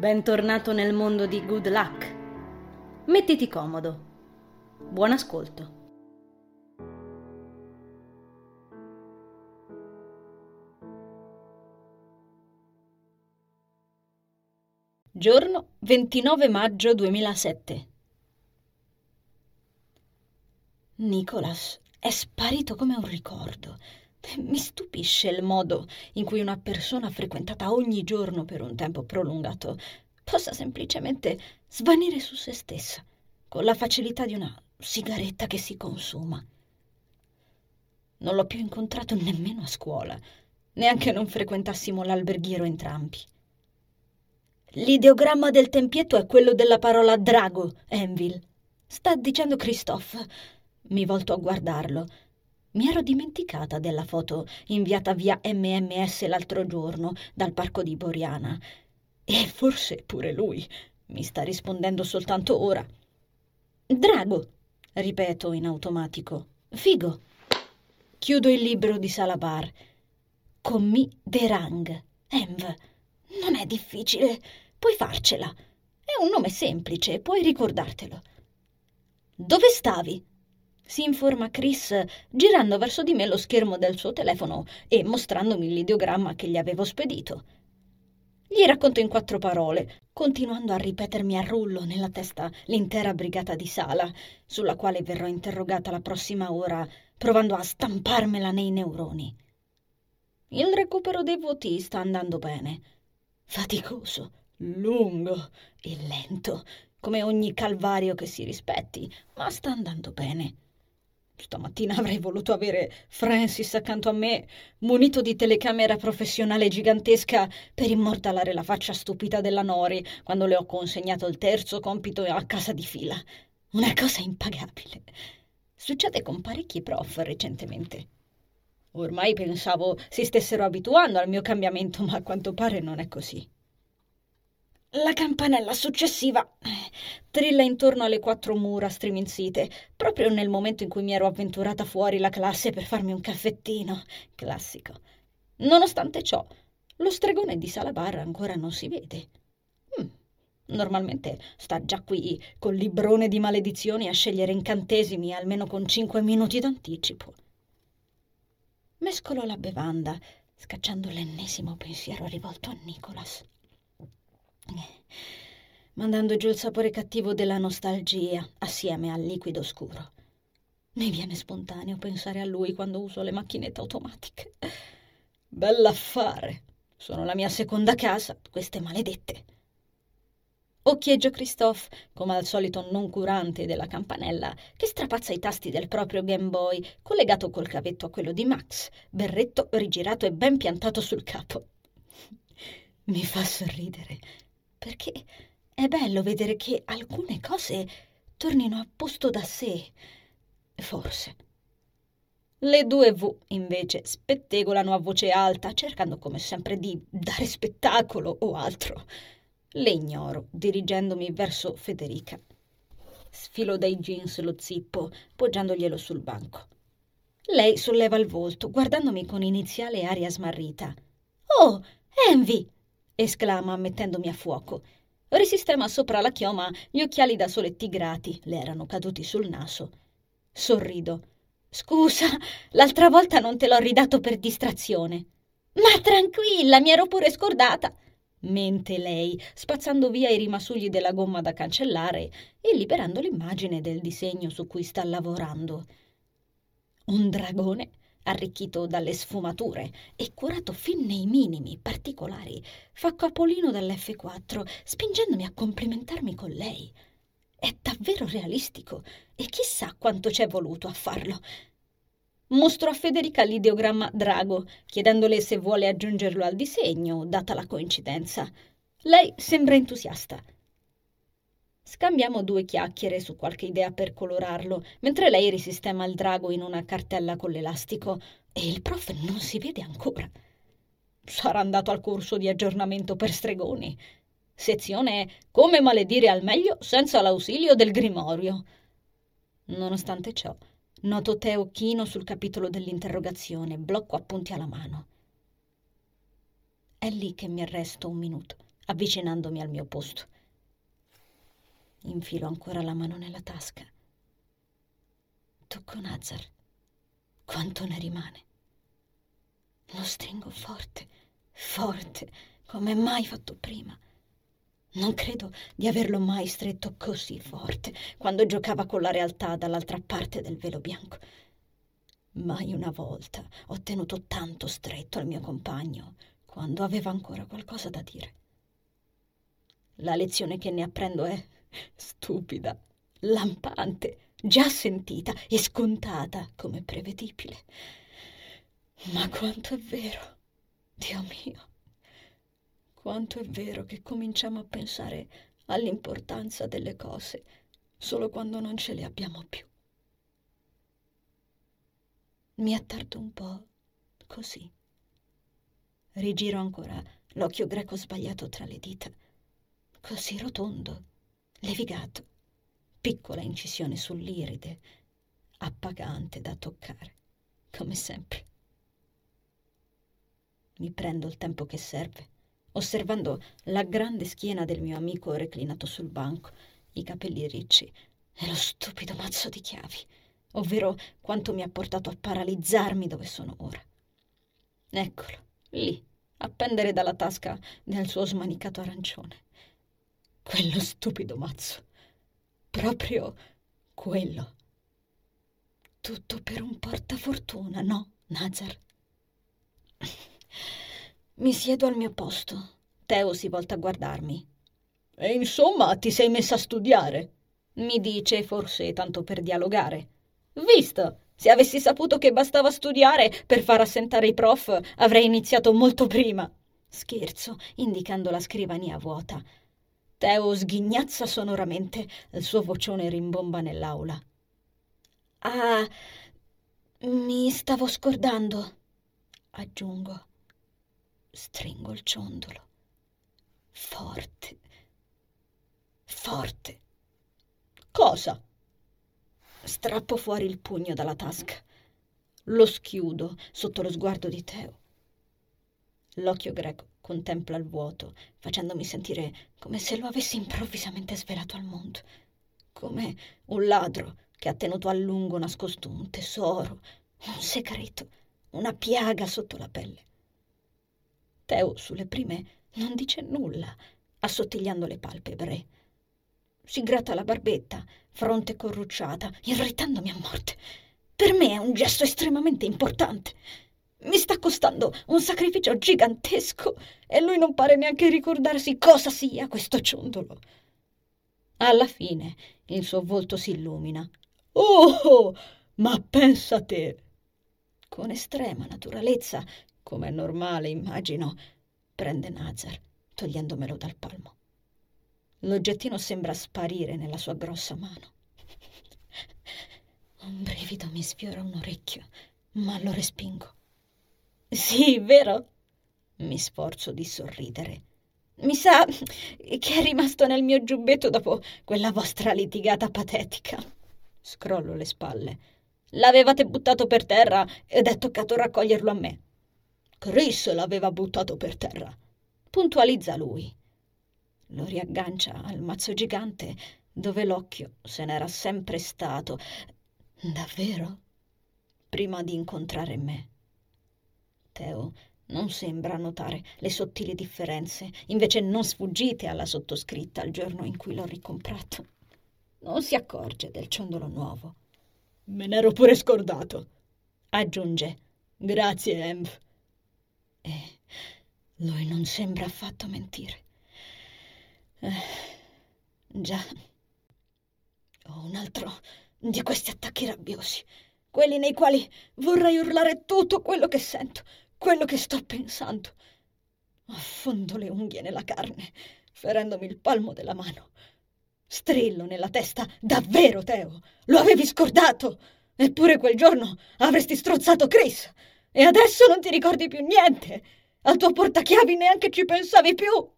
Bentornato nel mondo di Good Luck. Mettiti comodo. Buon ascolto. Giorno 29 maggio 2007. Nicholas è sparito come un ricordo. Mi stupisce il modo in cui una persona frequentata ogni giorno per un tempo prolungato possa semplicemente svanire su se stessa, con la facilità di una sigaretta che si consuma. Non l'ho più incontrato nemmeno a scuola, neanche non frequentassimo l'alberghiero entrambi. L'ideogramma del tempietto è quello della parola drago, Envil. Sta dicendo Christophe. Mi volto a guardarlo. Mi ero dimenticata della foto inviata via MMS l'altro giorno dal parco di Boriana. E forse pure lui mi sta rispondendo soltanto ora. Drago, ripeto in automatico. Figo. Chiudo il libro di Salabar. Commi Derang. Env. Non è difficile, puoi farcela. È un nome semplice, puoi ricordartelo. Dove stavi? Si informa Chris girando verso di me lo schermo del suo telefono e mostrandomi l'ideogramma che gli avevo spedito. Gli racconto in quattro parole, continuando a ripetermi a rullo nella testa l'intera brigata di sala, sulla quale verrò interrogata la prossima ora, provando a stamparmela nei neuroni. Il recupero dei voti sta andando bene. Faticoso, lungo e lento, come ogni calvario che si rispetti, ma sta andando bene. Stamattina avrei voluto avere Francis accanto a me, munito di telecamera professionale gigantesca per immortalare la faccia stupida della Nori quando le ho consegnato il terzo compito a casa di fila. Una cosa impagabile. Succede con parecchi prof recentemente. Ormai pensavo si stessero abituando al mio cambiamento, ma a quanto pare non è così. La campanella successiva eh, trilla intorno alle quattro mura striminzite, proprio nel momento in cui mi ero avventurata fuori la classe per farmi un caffettino. Classico. Nonostante ciò, lo stregone di Salabarra ancora non si vede. Mm. Normalmente sta già qui col librone di maledizioni a scegliere incantesimi almeno con cinque minuti d'anticipo. Mescolo la bevanda, scacciando l'ennesimo pensiero rivolto a Nicholas mandando giù il sapore cattivo della nostalgia assieme al liquido scuro. Mi viene spontaneo pensare a lui quando uso le macchinette automatiche. Bell'affare. Sono la mia seconda casa, queste maledette. Occhieggio Christophe, come al solito non curante della campanella, che strapazza i tasti del proprio Game Boy, collegato col cavetto a quello di Max, berretto rigirato e ben piantato sul capo. Mi fa sorridere perché è bello vedere che alcune cose tornino a posto da sé. Forse. Le due V, invece, spettegolano a voce alta, cercando come sempre di dare spettacolo o altro. Le ignoro, dirigendomi verso Federica. Sfilo dai jeans lo zippo, poggiandoglielo sul banco. Lei solleva il volto, guardandomi con iniziale aria smarrita. Oh, Envy! Esclama mettendomi a fuoco. Risistema sopra la chioma gli occhiali da sole tigrati, le erano caduti sul naso. Sorrido. Scusa, l'altra volta non te l'ho ridato per distrazione. Ma tranquilla, mi ero pure scordata. Mente lei, spazzando via i rimasugli della gomma da cancellare e liberando l'immagine del disegno su cui sta lavorando. Un dragone arricchito dalle sfumature e curato fin nei minimi particolari, fa capolino dall'F4, spingendomi a complimentarmi con lei. È davvero realistico e chissà quanto ci è voluto a farlo. Mostro a Federica l'ideogramma Drago, chiedendole se vuole aggiungerlo al disegno, data la coincidenza. Lei sembra entusiasta. Scambiamo due chiacchiere su qualche idea per colorarlo, mentre lei risistema il drago in una cartella con l'elastico e il prof non si vede ancora. Sarà andato al corso di aggiornamento per stregoni. Sezione Come maledire al meglio senza l'ausilio del grimorio. Nonostante ciò, noto Teo chino sul capitolo dell'interrogazione, blocco appunti alla mano. È lì che mi arresto un minuto avvicinandomi al mio posto. Infilo ancora la mano nella tasca. Tocco Nazar. Quanto ne rimane? Lo stringo forte, forte, come mai fatto prima. Non credo di averlo mai stretto così forte quando giocava con la realtà dall'altra parte del velo bianco. Mai una volta ho tenuto tanto stretto al mio compagno quando aveva ancora qualcosa da dire. La lezione che ne apprendo è stupida, lampante, già sentita e scontata come prevedibile. Ma quanto è vero, Dio mio, quanto è vero che cominciamo a pensare all'importanza delle cose solo quando non ce le abbiamo più. Mi attardo un po' così. Rigiro ancora l'occhio greco sbagliato tra le dita così rotondo, levigato, piccola incisione sull'iride, appagante da toccare, come sempre. Mi prendo il tempo che serve, osservando la grande schiena del mio amico reclinato sul banco, i capelli ricci e lo stupido mazzo di chiavi, ovvero quanto mi ha portato a paralizzarmi dove sono ora. Eccolo, lì, a pendere dalla tasca del suo smanicato arancione. Quello stupido mazzo. Proprio quello. Tutto per un portafortuna, no, Nazar? Mi siedo al mio posto. Teo si volta a guardarmi. E insomma, ti sei messa a studiare? Mi dice, forse tanto per dialogare. Visto! Se avessi saputo che bastava studiare per far assentare i prof, avrei iniziato molto prima. Scherzo, indicando la scrivania vuota. Teo sghignazza sonoramente, il suo vocione rimbomba nell'aula. Ah, mi stavo scordando, aggiungo. Stringo il ciondolo. Forte, forte. Cosa? Strappo fuori il pugno dalla tasca. Lo schiudo sotto lo sguardo di Teo. L'occhio greco contempla il vuoto, facendomi sentire come se lo avessi improvvisamente svelato al mondo, come un ladro che ha tenuto a lungo nascosto un tesoro, un segreto, una piaga sotto la pelle. Teo sulle prime non dice nulla, assottigliando le palpebre. Si gratta la barbetta, fronte corrucciata, irritandomi a morte. Per me è un gesto estremamente importante. Mi sta costando un sacrificio gigantesco e lui non pare neanche ricordarsi cosa sia questo ciondolo. Alla fine il suo volto si illumina. Oh, ma pensa a te! Con estrema naturalezza, come è normale, immagino, prende Nazar, togliendomelo dal palmo. L'oggettino sembra sparire nella sua grossa mano. Un brivido mi sfiora un orecchio, ma lo respingo. Sì, vero? Mi sforzo di sorridere. Mi sa che è rimasto nel mio giubbetto dopo quella vostra litigata patetica. Scrollo le spalle. L'avevate buttato per terra ed è toccato raccoglierlo a me. Chris l'aveva buttato per terra. Puntualizza lui. Lo riaggancia al mazzo gigante dove l'occhio se n'era sempre stato. Davvero? Prima di incontrare me. Teo non sembra notare le sottili differenze, invece non sfuggite alla sottoscritta il giorno in cui l'ho ricomprato. Non si accorge del ciondolo nuovo. Me n'ero pure scordato, aggiunge. Grazie, Emv. E lui non sembra affatto mentire. Eh, già, ho un altro di questi attacchi rabbiosi quelli nei quali vorrei urlare tutto quello che sento, quello che sto pensando. Affondo le unghie nella carne, ferendomi il palmo della mano. Strillo nella testa, davvero, Teo, lo avevi scordato. Eppure quel giorno avresti strozzato Chris. E adesso non ti ricordi più niente. Al tuo portachiavi neanche ci pensavi più.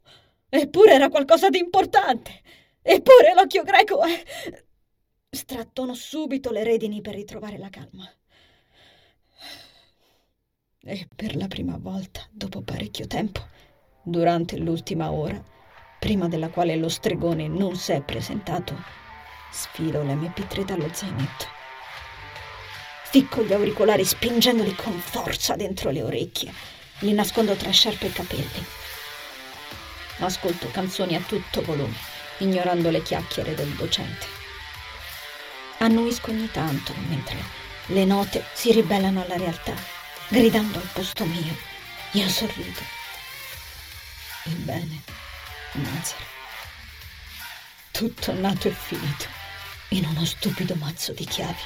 Eppure era qualcosa di importante. Eppure l'occhio greco è... Strattono subito le redini per ritrovare la calma. E per la prima volta, dopo parecchio tempo, durante l'ultima ora, prima della quale lo stregone non si è presentato, sfilo l'MP3 dallo zainetto. Ficco gli auricolari spingendoli con forza dentro le orecchie. Li nascondo tra sciarpe e capelli. Ascolto canzoni a tutto volume, ignorando le chiacchiere del docente. Annuisco ogni tanto mentre le note si ribellano alla realtà, gridando al posto mio. Io sorrido. Ebbene, Nazar. Tutto nato e finito in uno stupido mazzo di chiavi.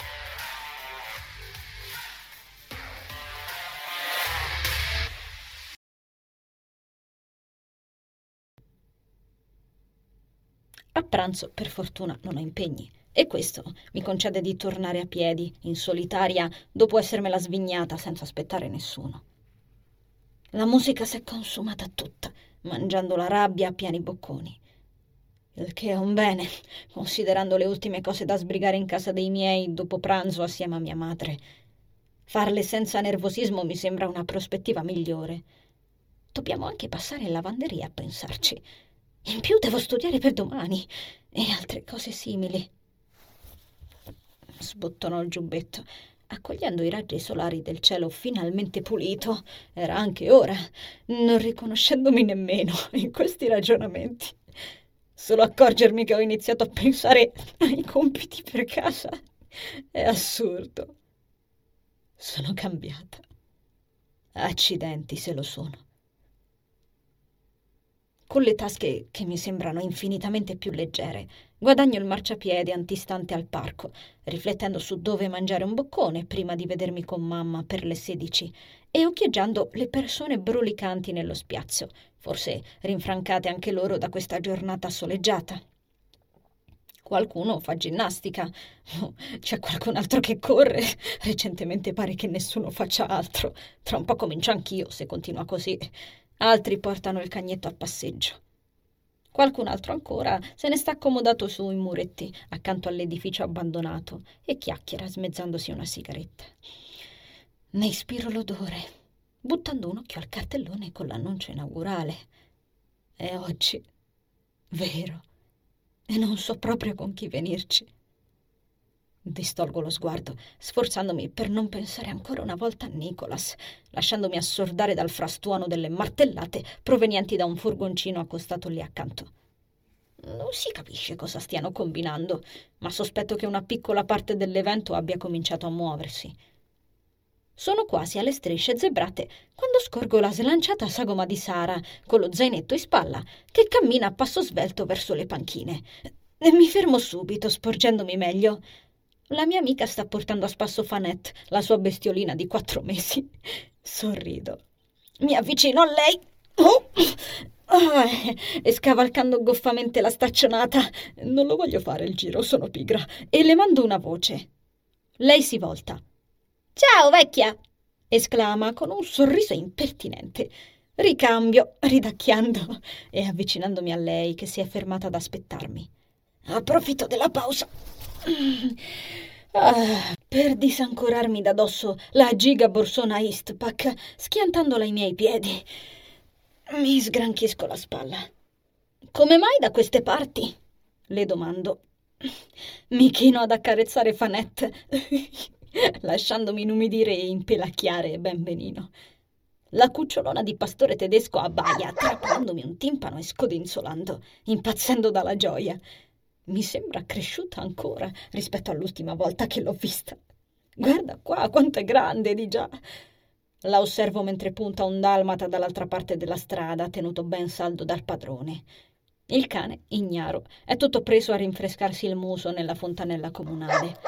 A pranzo, per fortuna, non ho impegni. E questo mi concede di tornare a piedi, in solitaria, dopo essermela svignata senza aspettare nessuno. La musica si è consumata tutta, mangiando la rabbia a pieni bocconi. Il che è un bene, considerando le ultime cose da sbrigare in casa dei miei dopo pranzo assieme a mia madre. Farle senza nervosismo mi sembra una prospettiva migliore. Dobbiamo anche passare in lavanderia a pensarci. In più devo studiare per domani e altre cose simili sbottonò il giubbetto, accogliendo i raggi solari del cielo finalmente pulito. Era anche ora, non riconoscendomi nemmeno in questi ragionamenti. Solo accorgermi che ho iniziato a pensare ai compiti per casa è assurdo. Sono cambiata. Accidenti se lo sono con le tasche che mi sembrano infinitamente più leggere. Guadagno il marciapiede antistante al parco, riflettendo su dove mangiare un boccone prima di vedermi con mamma per le sedici e occhieggiando le persone brulicanti nello spiazzo, forse rinfrancate anche loro da questa giornata soleggiata. Qualcuno fa ginnastica, c'è qualcun altro che corre. Recentemente pare che nessuno faccia altro. Tra un po' comincio anch'io se continua così. Altri portano il cagnetto a passeggio. Qualcun altro ancora se ne sta accomodato sui muretti accanto all'edificio abbandonato e chiacchiera smezzandosi una sigaretta. Ne ispiro l'odore, buttando un occhio al cartellone con l'annuncio inaugurale. È oggi, vero, e non so proprio con chi venirci. Distolgo lo sguardo, sforzandomi per non pensare ancora una volta a Nicholas, lasciandomi assordare dal frastuono delle martellate provenienti da un furgoncino accostato lì accanto. Non si capisce cosa stiano combinando, ma sospetto che una piccola parte dell'evento abbia cominciato a muoversi. Sono quasi alle strisce zebrate quando scorgo la slanciata sagoma di Sara, con lo zainetto in spalla, che cammina a passo svelto verso le panchine. E mi fermo subito, sporgendomi meglio. La mia amica sta portando a spasso Fanette, la sua bestiolina di quattro mesi. Sorrido. Mi avvicino a lei. Oh! Ah, e scavalcando goffamente la staccionata, non lo voglio fare il giro, sono pigra, e le mando una voce. Lei si volta. Ciao, vecchia! esclama con un sorriso impertinente. Ricambio, ridacchiando e avvicinandomi a lei che si è fermata ad aspettarmi. Approfitto della pausa Ah, per disancorarmi da dosso la giga borsona Eastpak, schiantandola ai miei piedi, mi sgranchisco la spalla. Come mai da queste parti? Le domando. Mi chino ad accarezzare Fanette, lasciandomi inumidire e impelacchiare ben benino. La cucciolona di pastore tedesco abbaia, trappolandomi un timpano e scodinzolando, impazzendo dalla gioia mi sembra cresciuta ancora rispetto all'ultima volta che l'ho vista. Guarda qua quanto è grande di già. La osservo mentre punta un dalmata dall'altra parte della strada, tenuto ben saldo dal padrone. Il cane, ignaro, è tutto preso a rinfrescarsi il muso nella fontanella comunale.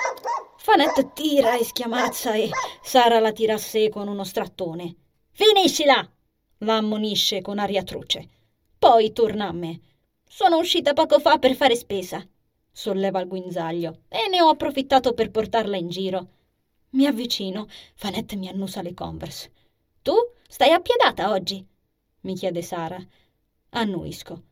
Fanette tira e schiamazza e Sara la tira a sé con uno strattone. Finiscila! la ammonisce con aria truce. Poi torna a me. Sono uscita poco fa per fare spesa. Solleva il guinzaglio e ne ho approfittato per portarla in giro. Mi avvicino. Fanette mi annusa le converse. Tu stai appiedata oggi? mi chiede Sara. Annuisco.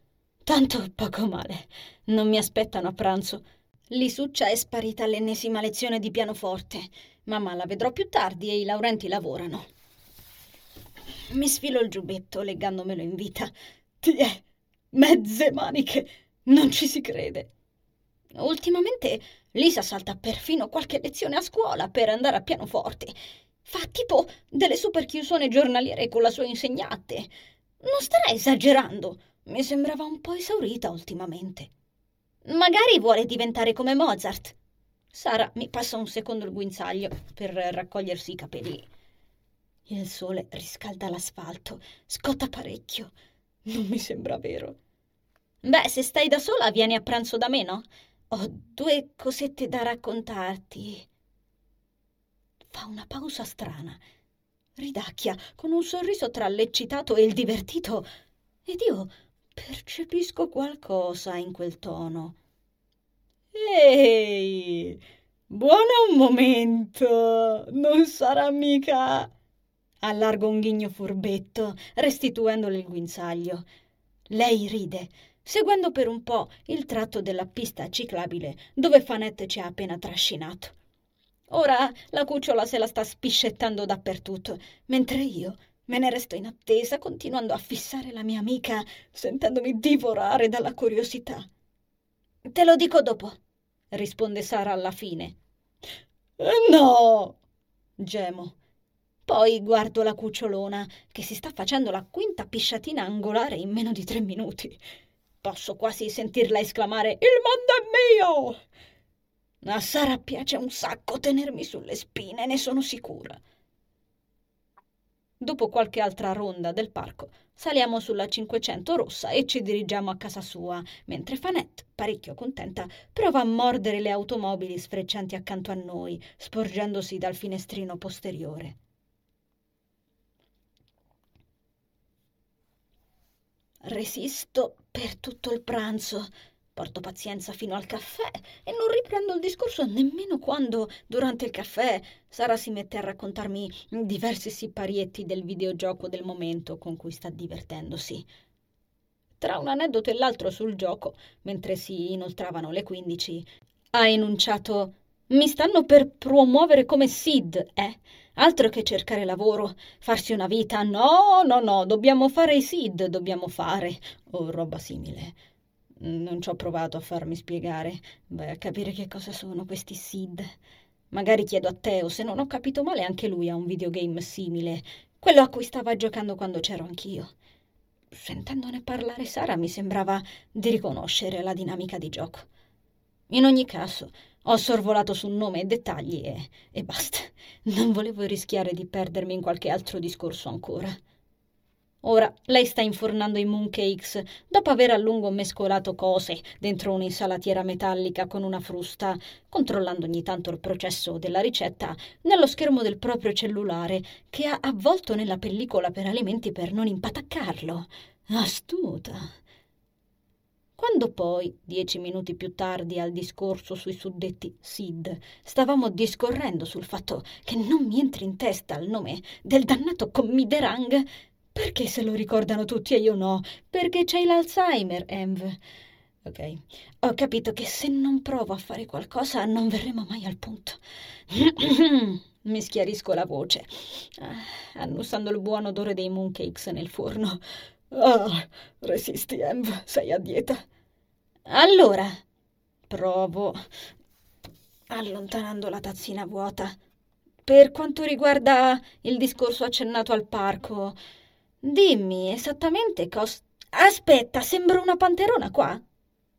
Tanto poco male. Non mi aspettano a pranzo. Lisuccia è sparita all'ennesima lezione di pianoforte. Mamma la vedrò più tardi e i Laurenti lavorano. Mi sfilo il giubbetto leggandomelo in vita. Ti è Mezze maniche! Non ci si crede. Ultimamente Lisa salta perfino qualche lezione a scuola per andare a pianoforte. Fa tipo delle super chiusone giornaliere con la sua insegnante. Non starà esagerando. Mi sembrava un po' esaurita ultimamente. Magari vuole diventare come Mozart. Sara mi passa un secondo il guinzaglio per raccogliersi i capelli. Il sole riscalda l'asfalto, scotta parecchio. Non mi sembra vero. Beh, se stai da sola, vieni a pranzo da me, no? Ho due cosette da raccontarti. Fa una pausa strana. Ridacchia con un sorriso tra l'eccitato e il divertito. Ed io percepisco qualcosa in quel tono. Ehi, buona un momento. Non sarà mica. Allargo un ghigno furbetto, restituendole il guinzaglio. Lei ride seguendo per un po' il tratto della pista ciclabile dove Fanette ci ha appena trascinato. Ora la cucciola se la sta spiscettando dappertutto, mentre io me ne resto in attesa, continuando a fissare la mia amica, sentendomi divorare dalla curiosità. Te lo dico dopo, risponde Sara alla fine. Eh, no! Gemo. Poi guardo la cucciolona che si sta facendo la quinta pisciatina angolare in meno di tre minuti. Posso quasi sentirla esclamare Il mondo è mio! A Sara piace un sacco tenermi sulle spine, ne sono sicura. Dopo qualche altra ronda del parco, saliamo sulla 500 rossa e ci dirigiamo a casa sua, mentre Fanette, parecchio contenta, prova a mordere le automobili sfreccianti accanto a noi, sporgendosi dal finestrino posteriore. Resisto per tutto il pranzo, porto pazienza fino al caffè e non riprendo il discorso nemmeno quando, durante il caffè, Sara si mette a raccontarmi diversi siparietti del videogioco del momento con cui sta divertendosi. Tra un aneddoto e l'altro sul gioco, mentre si inoltravano le quindici, ha enunciato mi stanno per promuovere come Sid, eh? Altro che cercare lavoro, farsi una vita. No, no, no, dobbiamo fare i SID, dobbiamo fare. O roba simile. Non ci ho provato a farmi spiegare. Vai a capire che cosa sono questi SID. Magari chiedo a Teo, se non ho capito male anche lui ha un videogame simile, quello a cui stava giocando quando c'ero anch'io. Sentendone parlare Sara mi sembrava di riconoscere la dinamica di gioco. In ogni caso, ho sorvolato su nome e dettagli e, e basta. Non volevo rischiare di perdermi in qualche altro discorso ancora. Ora lei sta infornando i mooncakes dopo aver a lungo mescolato cose dentro un'insalatiera metallica con una frusta, controllando ogni tanto il processo della ricetta nello schermo del proprio cellulare che ha avvolto nella pellicola per alimenti per non impataccarlo. Astuta. Quando poi, dieci minuti più tardi al discorso sui suddetti SID, stavamo discorrendo sul fatto che non mi entri in testa il nome del dannato commiderang, perché se lo ricordano tutti e io no? Perché c'hai l'Alzheimer, Env. Ok, ho capito che se non provo a fare qualcosa non verremo mai al punto. mi schiarisco la voce, ah, annusando il buon odore dei mooncakes nel forno. Ah, resisti, Env, sei a dieta. Allora, provo, allontanando la tazzina vuota. Per quanto riguarda il discorso accennato al parco, dimmi esattamente cosa... Aspetta, sembra una panterona qua.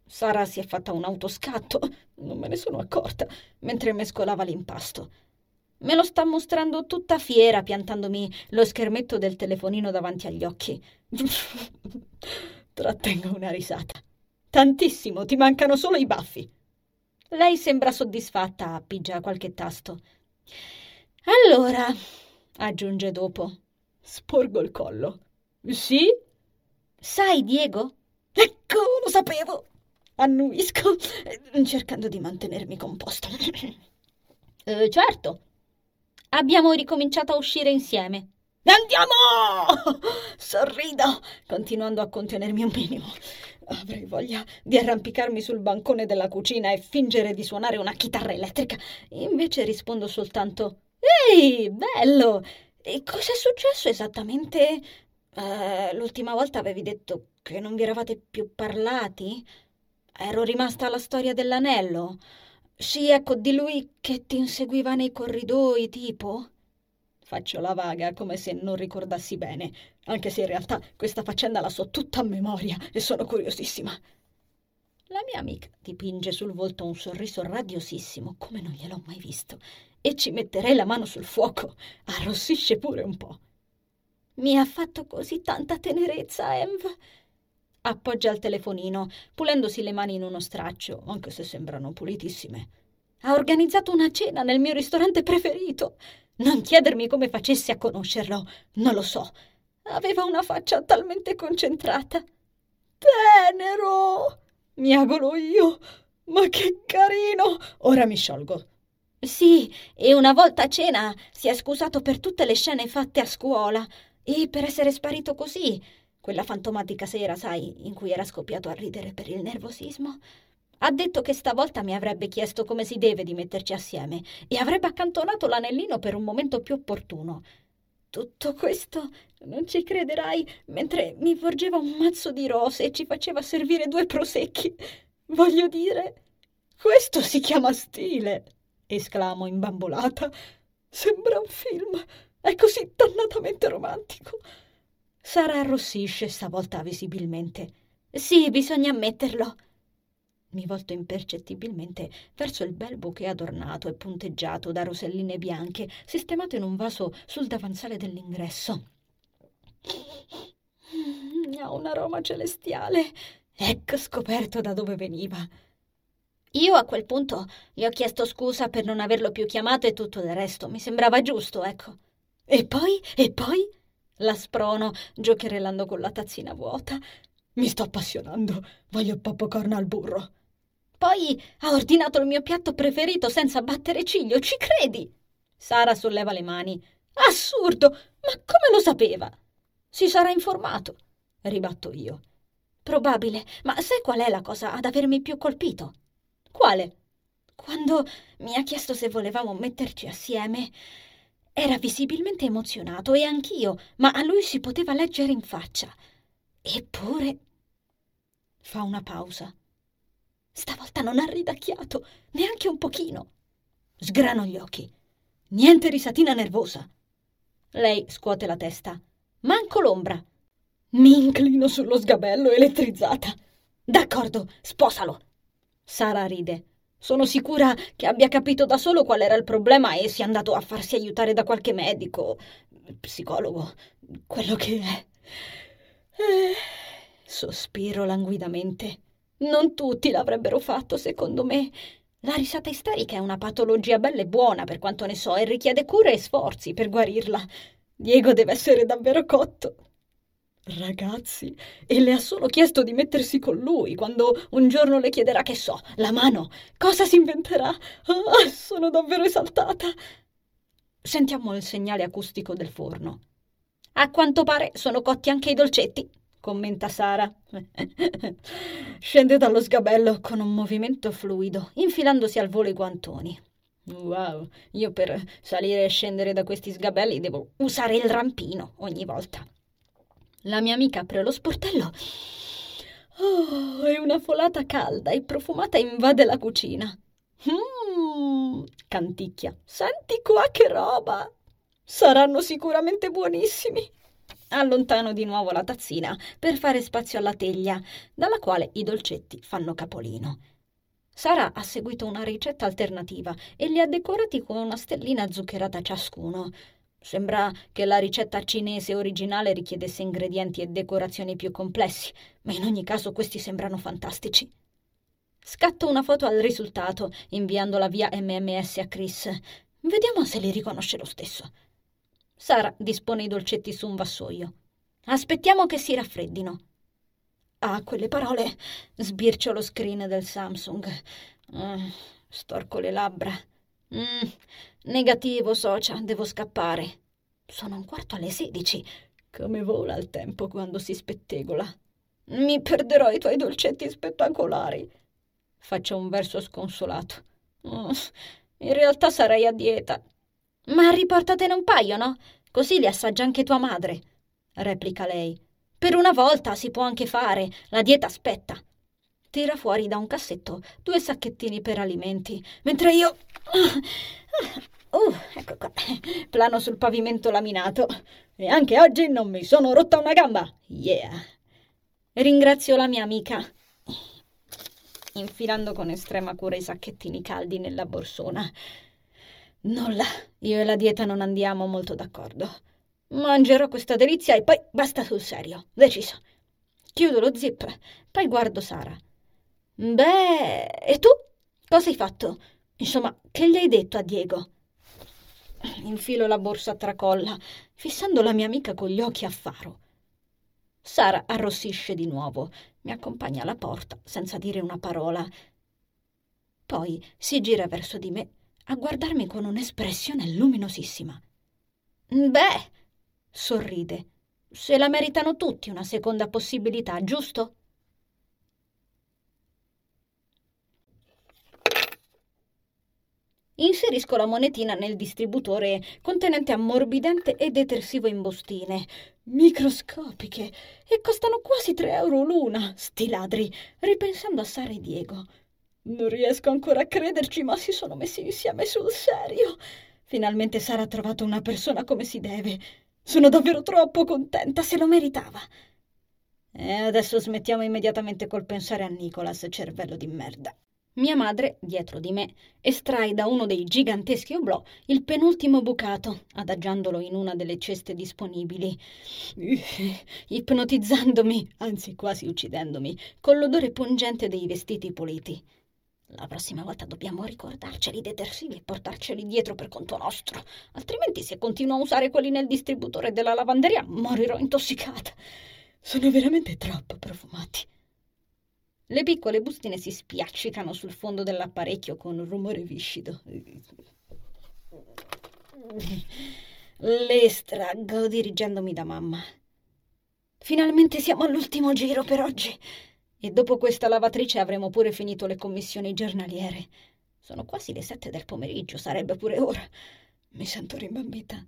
Sara si è fatta un autoscatto, non me ne sono accorta, mentre mescolava l'impasto. Me lo sta mostrando tutta fiera, piantandomi lo schermetto del telefonino davanti agli occhi. Trattengo una risata. Tantissimo, ti mancano solo i baffi. Lei sembra soddisfatta, appiggia qualche tasto. Allora, aggiunge dopo. Sporgo il collo. Sì? Sai, Diego? Ecco, lo sapevo. Annuisco, cercando di mantenermi composto. eh, certo, Abbiamo ricominciato a uscire insieme. Andiamo! Sorrido, continuando a contenermi un minimo. Avrei voglia di arrampicarmi sul bancone della cucina e fingere di suonare una chitarra elettrica. Invece rispondo soltanto: Ehi, bello! E cosa è successo esattamente? Uh, l'ultima volta avevi detto che non vi eravate più parlati? Ero rimasta alla storia dell'anello. Sì, ecco, di lui che ti inseguiva nei corridoi, tipo? Faccio la vaga come se non ricordassi bene, anche se in realtà questa faccenda la so tutta a memoria e sono curiosissima. La mia amica dipinge sul volto un sorriso radiosissimo, come non gliel'ho mai visto, e ci metterei la mano sul fuoco. Arrossisce pure un po'. Mi ha fatto così tanta tenerezza, Env. Appoggia il telefonino, pulendosi le mani in uno straccio, anche se sembrano pulitissime. Ha organizzato una cena nel mio ristorante preferito. Non chiedermi come facessi a conoscerlo, non lo so. Aveva una faccia talmente concentrata. Tenero! Miagolo io. Ma che carino! Ora mi sciolgo. Sì, e una volta a cena si è scusato per tutte le scene fatte a scuola e per essere sparito così, quella fantomatica sera, sai, in cui era scoppiato a ridere per il nervosismo. Ha detto che stavolta mi avrebbe chiesto come si deve di metterci assieme e avrebbe accantonato l'anellino per un momento più opportuno. Tutto questo, non ci crederai, mentre mi porgeva un mazzo di rose e ci faceva servire due prosecchi. Voglio dire, questo si chiama stile, esclamo imbambolata. Sembra un film, è così dannatamente romantico. Sara arrossisce stavolta visibilmente. Sì, bisogna ammetterlo. Mi volto impercettibilmente verso il bel bouquet adornato e punteggiato da roselline bianche, sistemato in un vaso sul davanzale dell'ingresso. Mm, ha un aroma celestiale. Ecco scoperto da dove veniva. Io a quel punto gli ho chiesto scusa per non averlo più chiamato e tutto il resto. Mi sembrava giusto, ecco. E poi? E poi? La sprono, giocherellando con la tazzina vuota. Mi sto appassionando. Voglio popcorn al burro. Poi ha ordinato il mio piatto preferito senza battere ciglio, ci credi? Sara solleva le mani. Assurdo! Ma come lo sapeva? Si sarà informato, ribatto io. Probabile, ma sai qual è la cosa ad avermi più colpito? Quale? Quando mi ha chiesto se volevamo metterci assieme. Era visibilmente emozionato e anch'io, ma a lui si poteva leggere in faccia. Eppure. Fa una pausa. Stavolta non ha ridacchiato, neanche un pochino. Sgrano gli occhi. Niente risatina nervosa. Lei scuote la testa. Manco l'ombra. Mi inclino sullo sgabello elettrizzata. D'accordo, sposalo. Sara ride. Sono sicura che abbia capito da solo qual era il problema e sia andato a farsi aiutare da qualche medico, psicologo, quello che è. Eh, sospiro languidamente. Non tutti l'avrebbero fatto, secondo me. La risata isterica è una patologia bella e buona, per quanto ne so, e richiede cure e sforzi per guarirla. Diego deve essere davvero cotto. Ragazzi, e le ha solo chiesto di mettersi con lui quando un giorno le chiederà che so, la mano. Cosa si inventerà? Ah, sono davvero esaltata. Sentiamo il segnale acustico del forno. A quanto pare sono cotti anche i dolcetti commenta Sara. Scende dallo sgabello con un movimento fluido, infilandosi al volo i guantoni. Wow, io per salire e scendere da questi sgabelli devo usare il rampino ogni volta. La mia amica apre lo sportello. Oh, e una folata calda e profumata invade la cucina. Mmm, canticchia. Senti qua che roba! Saranno sicuramente buonissimi. Allontano di nuovo la tazzina per fare spazio alla teglia, dalla quale i dolcetti fanno capolino. Sara ha seguito una ricetta alternativa e li ha decorati con una stellina zuccherata ciascuno. Sembra che la ricetta cinese originale richiedesse ingredienti e decorazioni più complessi, ma in ogni caso questi sembrano fantastici. Scatto una foto al risultato, inviandola via MMS a Chris. Vediamo se li riconosce lo stesso. Sara dispone i dolcetti su un vassoio. Aspettiamo che si raffreddino. A quelle parole sbircio lo screen del Samsung. Uh, storco le labbra. Mm, negativo, socia, devo scappare. Sono un quarto alle sedici. Come vola il tempo quando si spettegola. Mi perderò i tuoi dolcetti spettacolari. Faccio un verso sconsolato. Oh, in realtà sarei a dieta. Ma riportatene un paio, no? Così li assaggia anche tua madre, replica lei. Per una volta si può anche fare, la dieta aspetta. Tira fuori da un cassetto due sacchettini per alimenti, mentre io... Uh, ecco qua. Plano sul pavimento laminato. E anche oggi non mi sono rotta una gamba. Yeah. Ringrazio la mia amica. Infilando con estrema cura i sacchettini caldi nella borsona. Nulla, io e la dieta non andiamo molto d'accordo. Mangerò questa delizia e poi basta sul serio, deciso. Chiudo lo zip, poi guardo Sara. Beh, e tu? Cosa hai fatto? Insomma, che gli hai detto a Diego? Infilo la borsa a tracolla, fissando la mia amica con gli occhi a faro. Sara arrossisce di nuovo, mi accompagna alla porta senza dire una parola. Poi si gira verso di me a guardarmi con un'espressione luminosissima. Beh, sorride. Se la meritano tutti una seconda possibilità, giusto? Inserisco la monetina nel distributore contenente ammorbidente e detersivo in bustine. Microscopiche e costano quasi tre euro l'una, sti ladri, ripensando a Sara e Diego. Non riesco ancora a crederci, ma si sono messi insieme sul serio. Finalmente Sara ha trovato una persona come si deve. Sono davvero troppo contenta, se lo meritava. E adesso smettiamo immediatamente col pensare a Nicolas, cervello di merda. Mia madre, dietro di me, estrae da uno dei giganteschi oblò il penultimo bucato, adagiandolo in una delle ceste disponibili, ipnotizzandomi, anzi quasi uccidendomi, con l'odore pungente dei vestiti puliti. La prossima volta dobbiamo ricordarceli detersivi e portarceli dietro per conto nostro, altrimenti se continuo a usare quelli nel distributore della lavanderia morirò intossicata. Sono veramente troppo profumati. Le piccole bustine si spiaccicano sul fondo dell'apparecchio con un rumore viscido. Le estraggo dirigendomi da mamma. Finalmente siamo all'ultimo giro per oggi. E dopo questa lavatrice avremo pure finito le commissioni giornaliere. Sono quasi le sette del pomeriggio, sarebbe pure ora. Mi sento rimbambita.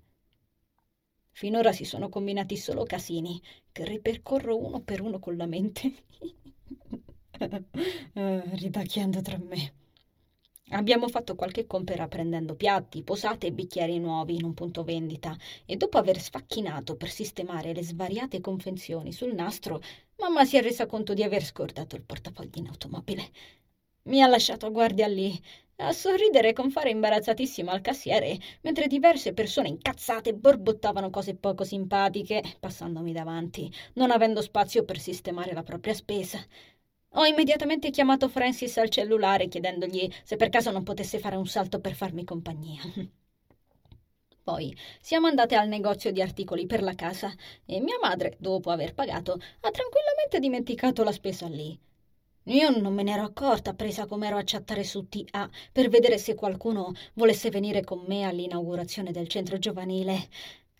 Finora si sono combinati solo casini, che ripercorro uno per uno con la mente, ridacchiando tra me. Abbiamo fatto qualche compera prendendo piatti, posate e bicchieri nuovi in un punto vendita e dopo aver sfacchinato per sistemare le svariate confezioni sul nastro, mamma si è resa conto di aver scordato il portafogli in automobile. Mi ha lasciato a guardia lì, a sorridere con fare imbarazzatissimo al cassiere, mentre diverse persone incazzate borbottavano cose poco simpatiche, passandomi davanti, non avendo spazio per sistemare la propria spesa. Ho immediatamente chiamato Francis al cellulare chiedendogli se per caso non potesse fare un salto per farmi compagnia. Poi siamo andate al negozio di articoli per la casa e mia madre, dopo aver pagato, ha tranquillamente dimenticato la spesa lì. Io non me ne ero accorta, presa com'ero a chattare su TA per vedere se qualcuno volesse venire con me all'inaugurazione del centro giovanile.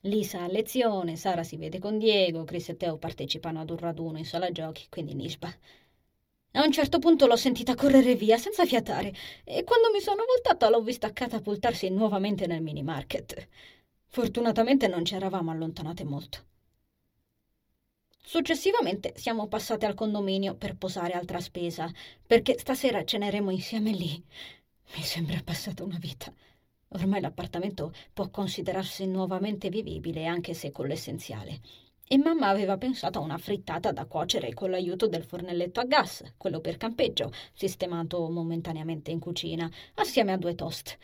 Lisa a lezione, Sara si vede con Diego, Chris e Teo partecipano ad un raduno in sala giochi, quindi Nisba. A un certo punto l'ho sentita correre via senza fiatare e quando mi sono voltata l'ho vista catapultarsi nuovamente nel mini market. Fortunatamente non ci eravamo allontanate molto. Successivamente siamo passate al condominio per posare altra spesa, perché stasera ceneremo insieme lì. Mi sembra passata una vita. Ormai l'appartamento può considerarsi nuovamente vivibile, anche se con l'essenziale e mamma aveva pensato a una frittata da cuocere con l'aiuto del fornelletto a gas, quello per campeggio, sistemato momentaneamente in cucina, assieme a due toast.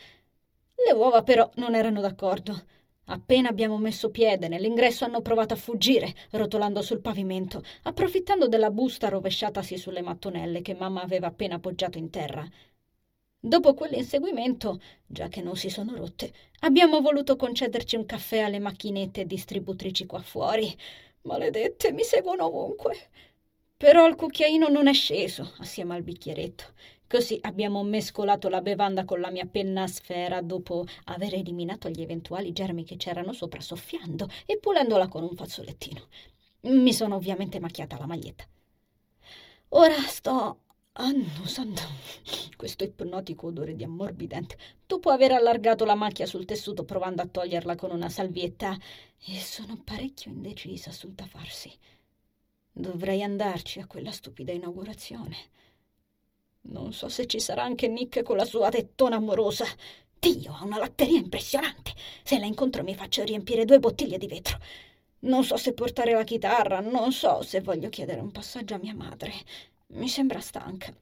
Le uova però non erano d'accordo. Appena abbiamo messo piede nell'ingresso hanno provato a fuggire, rotolando sul pavimento, approfittando della busta rovesciatasi sulle mattonelle che mamma aveva appena appoggiato in terra. Dopo quell'inseguimento, già che non si sono rotte, abbiamo voluto concederci un caffè alle macchinette distributrici qua fuori. Maledette, mi seguono ovunque. Però il cucchiaino non è sceso assieme al bicchieretto. Così abbiamo mescolato la bevanda con la mia penna a sfera dopo aver eliminato gli eventuali germi che c'erano sopra soffiando e pulendola con un fazzolettino. Mi sono ovviamente macchiata la maglietta. Ora sto annusando questo ipnotico odore di ammorbidente, dopo aver allargato la macchia sul tessuto provando a toglierla con una salvietta, e sono parecchio indecisa sul da farsi. Dovrei andarci a quella stupida inaugurazione. Non so se ci sarà anche Nick con la sua tettona amorosa. Dio, ha una latteria impressionante. Se la incontro mi faccio riempire due bottiglie di vetro. Non so se portare la chitarra, non so se voglio chiedere un passaggio a mia madre. Mi sembra stanca.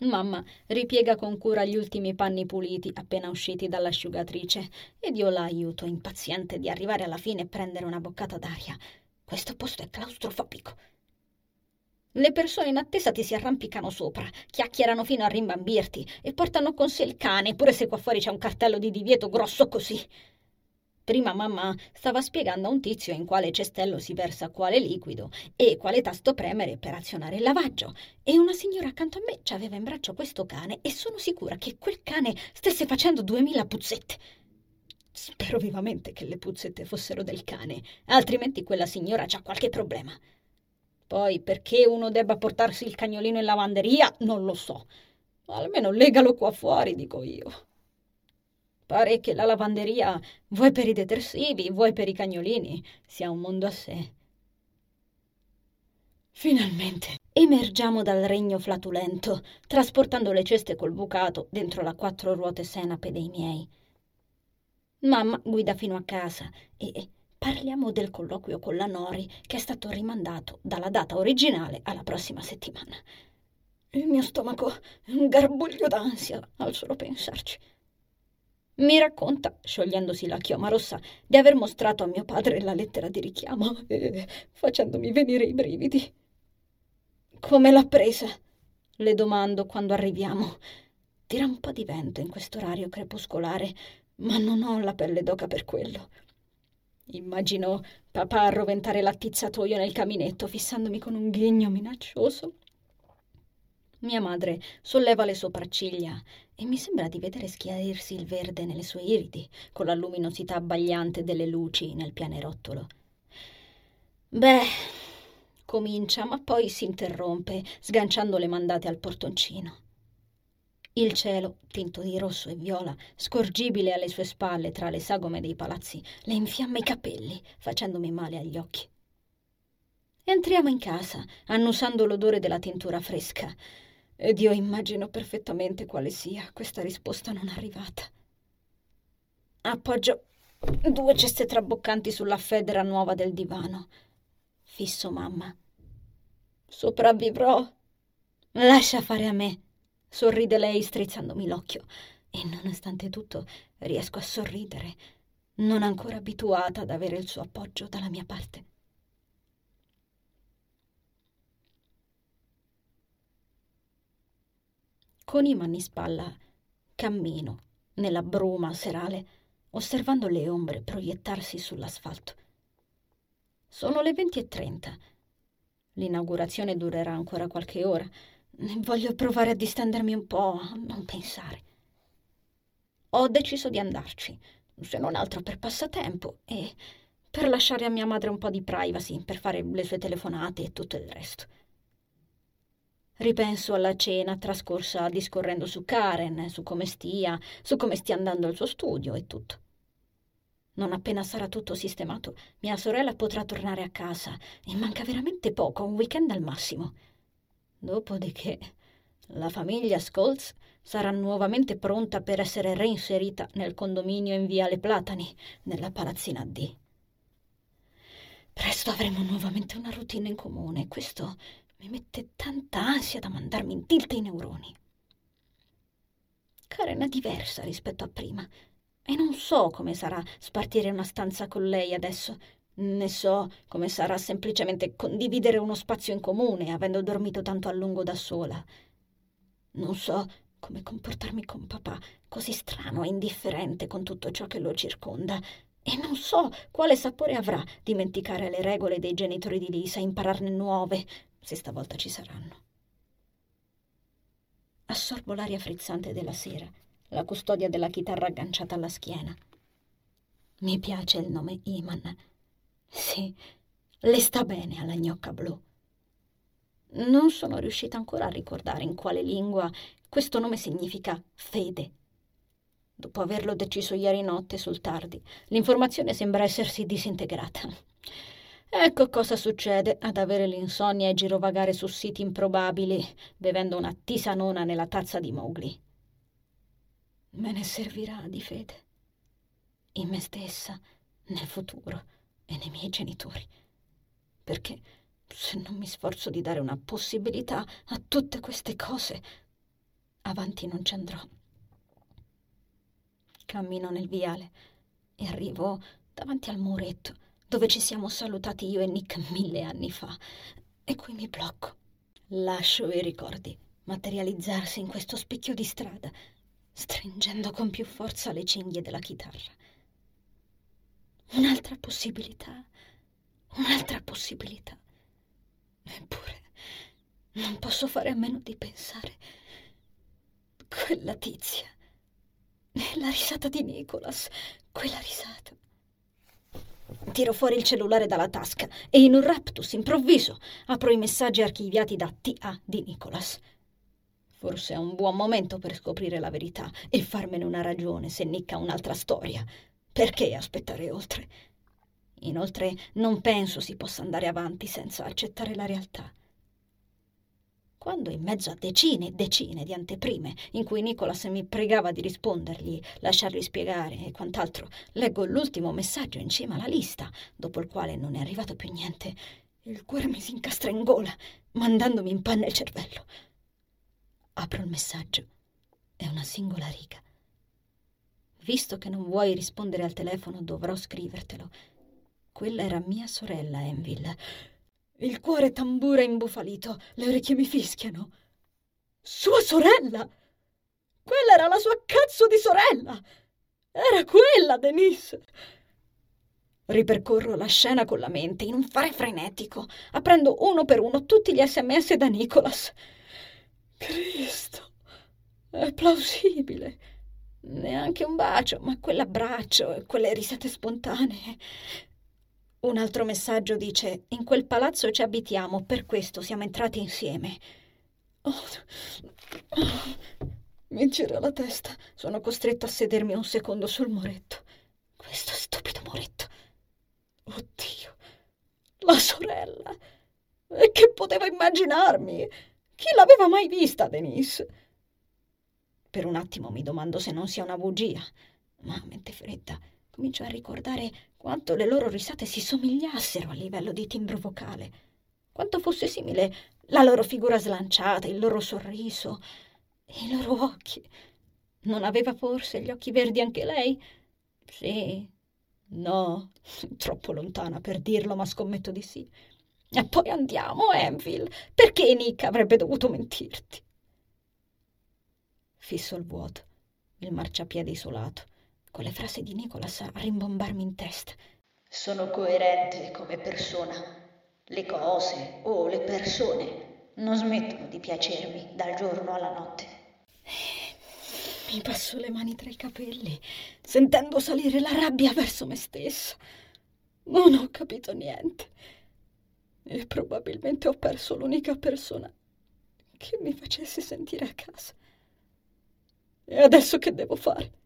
Mamma ripiega con cura gli ultimi panni puliti appena usciti dall'asciugatrice ed io la aiuto, impaziente di arrivare alla fine e prendere una boccata d'aria. Questo posto è claustrofobico. Le persone in attesa ti si arrampicano sopra, chiacchierano fino a rimbambirti e portano con sé il cane, pure se qua fuori c'è un cartello di divieto grosso così. Prima mamma stava spiegando a un tizio in quale cestello si versa quale liquido e quale tasto premere per azionare il lavaggio. E una signora accanto a me ci aveva in braccio questo cane e sono sicura che quel cane stesse facendo duemila puzzette. Spero vivamente che le puzzette fossero del cane, altrimenti quella signora c'ha qualche problema. Poi perché uno debba portarsi il cagnolino in lavanderia, non lo so. Almeno legalo qua fuori, dico io. Pare che la lavanderia, vuoi per i detersivi, vuoi per i cagnolini, sia un mondo a sé. Finalmente emergiamo dal regno flatulento, trasportando le ceste col bucato dentro la quattro ruote senape dei miei. Mamma guida fino a casa e parliamo del colloquio con la Nori che è stato rimandato dalla data originale alla prossima settimana. Il mio stomaco è un garbuglio d'ansia al solo pensarci. Mi racconta, sciogliendosi la chioma rossa, di aver mostrato a mio padre la lettera di richiamo, eh, facendomi venire i brividi. Come l'ha presa? Le domando quando arriviamo. Tira un po' di vento in quest'orario crepuscolare, ma non ho la pelle d'oca per quello. Immagino papà arroventare l'attizzatoio nel caminetto, fissandomi con un ghigno minaccioso. Mia madre solleva le sopracciglia e mi sembra di vedere schiarirsi il verde nelle sue iridi, con la luminosità abbagliante delle luci nel pianerottolo. Beh, comincia, ma poi si interrompe, sganciando le mandate al portoncino. Il cielo, tinto di rosso e viola, scorgibile alle sue spalle tra le sagome dei palazzi, le infiamma i capelli, facendomi male agli occhi. Entriamo in casa, annusando l'odore della tintura fresca, ed io immagino perfettamente quale sia questa risposta non arrivata. Appoggio due ceste traboccanti sulla federa nuova del divano. Fisso mamma. Sopravvivrò. Lascia fare a me, sorride lei strizzandomi l'occhio. E nonostante tutto riesco a sorridere, non ancora abituata ad avere il suo appoggio dalla mia parte. Con i mani in spalla cammino nella bruma serale, osservando le ombre proiettarsi sull'asfalto. Sono le 20.30. L'inaugurazione durerà ancora qualche ora. Voglio provare a distendermi un po', a non pensare. Ho deciso di andarci, se non altro per passatempo e per lasciare a mia madre un po' di privacy, per fare le sue telefonate e tutto il resto. Ripenso alla cena trascorsa discorrendo su Karen, su come stia, su come stia andando il suo studio e tutto. Non appena sarà tutto sistemato, mia sorella potrà tornare a casa e manca veramente poco, un weekend al massimo. Dopodiché la famiglia Scholz sarà nuovamente pronta per essere reinserita nel condominio in Viale Platani, nella palazzina D. Presto avremo nuovamente una routine in comune, questo mi mette tanta ansia da mandarmi in tilt i neuroni. Karen è diversa rispetto a prima e non so come sarà spartire una stanza con lei adesso, né so come sarà semplicemente condividere uno spazio in comune avendo dormito tanto a lungo da sola. Non so come comportarmi con papà, così strano e indifferente con tutto ciò che lo circonda. E non so quale sapore avrà dimenticare le regole dei genitori di Lisa, impararne nuove, se stavolta ci saranno. Assorbo l'aria frizzante della sera, la custodia della chitarra agganciata alla schiena. Mi piace il nome Iman. Sì, le sta bene alla gnocca blu. Non sono riuscita ancora a ricordare in quale lingua questo nome significa fede. Dopo averlo deciso ieri notte sul tardi, l'informazione sembra essersi disintegrata. Ecco cosa succede ad avere l'insonnia e girovagare su siti improbabili, bevendo una tisanona nella tazza di Mowgli. Me ne servirà di fede. In me stessa, nel futuro e nei miei genitori. Perché se non mi sforzo di dare una possibilità a tutte queste cose, avanti non ci andrò. Cammino nel viale e arrivo davanti al muretto dove ci siamo salutati io e Nick mille anni fa. E qui mi blocco. Lascio i ricordi materializzarsi in questo specchio di strada, stringendo con più forza le cinghie della chitarra. Un'altra possibilità, un'altra possibilità. Eppure non posso fare a meno di pensare. Quella tizia. La risata di Nicholas, quella risata. Tiro fuori il cellulare dalla tasca e in un raptus improvviso apro i messaggi archiviati da TA di Nicholas. Forse è un buon momento per scoprire la verità e farmene una ragione se Nick ha un'altra storia. Perché aspettare oltre? Inoltre non penso si possa andare avanti senza accettare la realtà. Quando in mezzo a decine e decine di anteprime in cui Nicholas mi pregava di rispondergli, lasciargli spiegare e quant'altro, leggo l'ultimo messaggio in cima alla lista, dopo il quale non è arrivato più niente, il cuore mi si incastra in gola, mandandomi in panna il cervello. Apro il messaggio. È una singola riga. Visto che non vuoi rispondere al telefono, dovrò scrivertelo. Quella era mia sorella, Enville. Il cuore tambura imbufalito, le orecchie mi fischiano. Sua sorella! Quella era la sua cazzo di sorella! Era quella, Denise! Ripercorro la scena con la mente in un fare frenetico, aprendo uno per uno tutti gli sms da Nicholas. Cristo! È plausibile. Neanche un bacio, ma quell'abbraccio e quelle risate spontanee. Un altro messaggio dice: In quel palazzo ci abitiamo, per questo siamo entrati insieme. Oh, oh, mi gira la testa. Sono costretta a sedermi un secondo sul muretto. Questo stupido muretto. Oddio, la sorella. E che potevo immaginarmi? Chi l'aveva mai vista, Denise? Per un attimo mi domando se non sia una bugia, ma mente fredda comincio a ricordare quanto le loro risate si somigliassero a livello di timbro vocale, quanto fosse simile la loro figura slanciata, il loro sorriso, i loro occhi. Non aveva forse gli occhi verdi anche lei? Sì. No, troppo lontana per dirlo, ma scommetto di sì. E poi andiamo, Enfield. Perché Nick avrebbe dovuto mentirti? Fisso il vuoto, il marciapiede isolato quelle frasi di Nicholas a rimbombarmi in testa. Sono coerente come persona. Le cose o le persone non smettono di piacermi dal giorno alla notte. Mi passo le mani tra i capelli, sentendo salire la rabbia verso me stessa. Non ho capito niente. E probabilmente ho perso l'unica persona che mi facesse sentire a casa. E adesso che devo fare?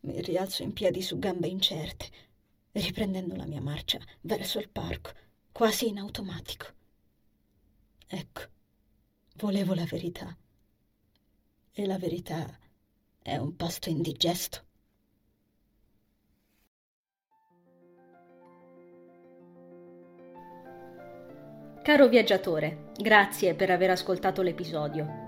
Mi rialzo in piedi su gambe incerte, riprendendo la mia marcia verso il parco, quasi in automatico. Ecco, volevo la verità. E la verità è un pasto indigesto. Caro viaggiatore, grazie per aver ascoltato l'episodio.